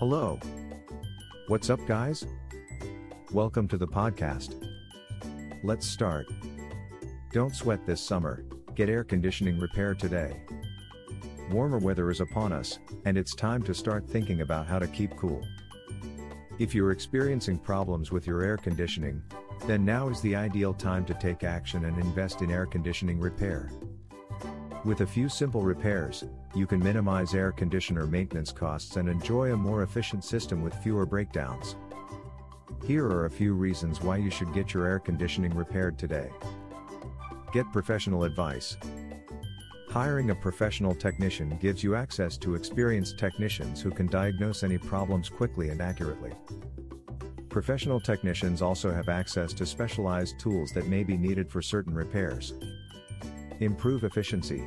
Hello. What's up, guys? Welcome to the podcast. Let's start. Don't sweat this summer, get air conditioning repair today. Warmer weather is upon us, and it's time to start thinking about how to keep cool. If you're experiencing problems with your air conditioning, then now is the ideal time to take action and invest in air conditioning repair. With a few simple repairs, you can minimize air conditioner maintenance costs and enjoy a more efficient system with fewer breakdowns. Here are a few reasons why you should get your air conditioning repaired today. Get professional advice. Hiring a professional technician gives you access to experienced technicians who can diagnose any problems quickly and accurately. Professional technicians also have access to specialized tools that may be needed for certain repairs. Improve efficiency.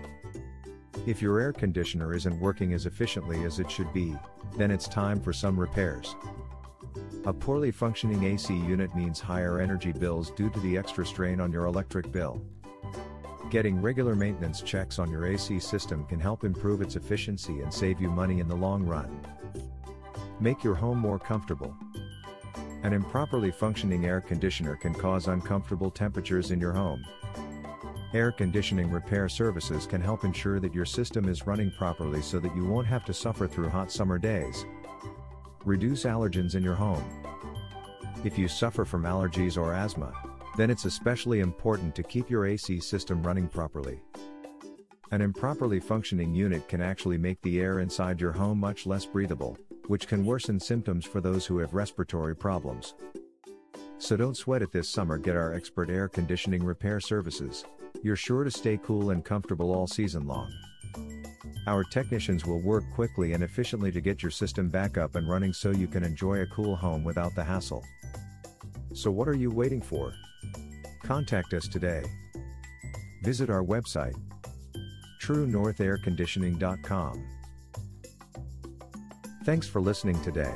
If your air conditioner isn't working as efficiently as it should be, then it's time for some repairs. A poorly functioning AC unit means higher energy bills due to the extra strain on your electric bill. Getting regular maintenance checks on your AC system can help improve its efficiency and save you money in the long run. Make your home more comfortable. An improperly functioning air conditioner can cause uncomfortable temperatures in your home. Air conditioning repair services can help ensure that your system is running properly so that you won't have to suffer through hot summer days. Reduce allergens in your home. If you suffer from allergies or asthma, then it's especially important to keep your AC system running properly. An improperly functioning unit can actually make the air inside your home much less breathable, which can worsen symptoms for those who have respiratory problems. So don't sweat it this summer, get our expert air conditioning repair services you're sure to stay cool and comfortable all season long. Our technicians will work quickly and efficiently to get your system back up and running so you can enjoy a cool home without the hassle. So what are you waiting for? Contact us today. Visit our website truenorthairconditioning.com. Thanks for listening today.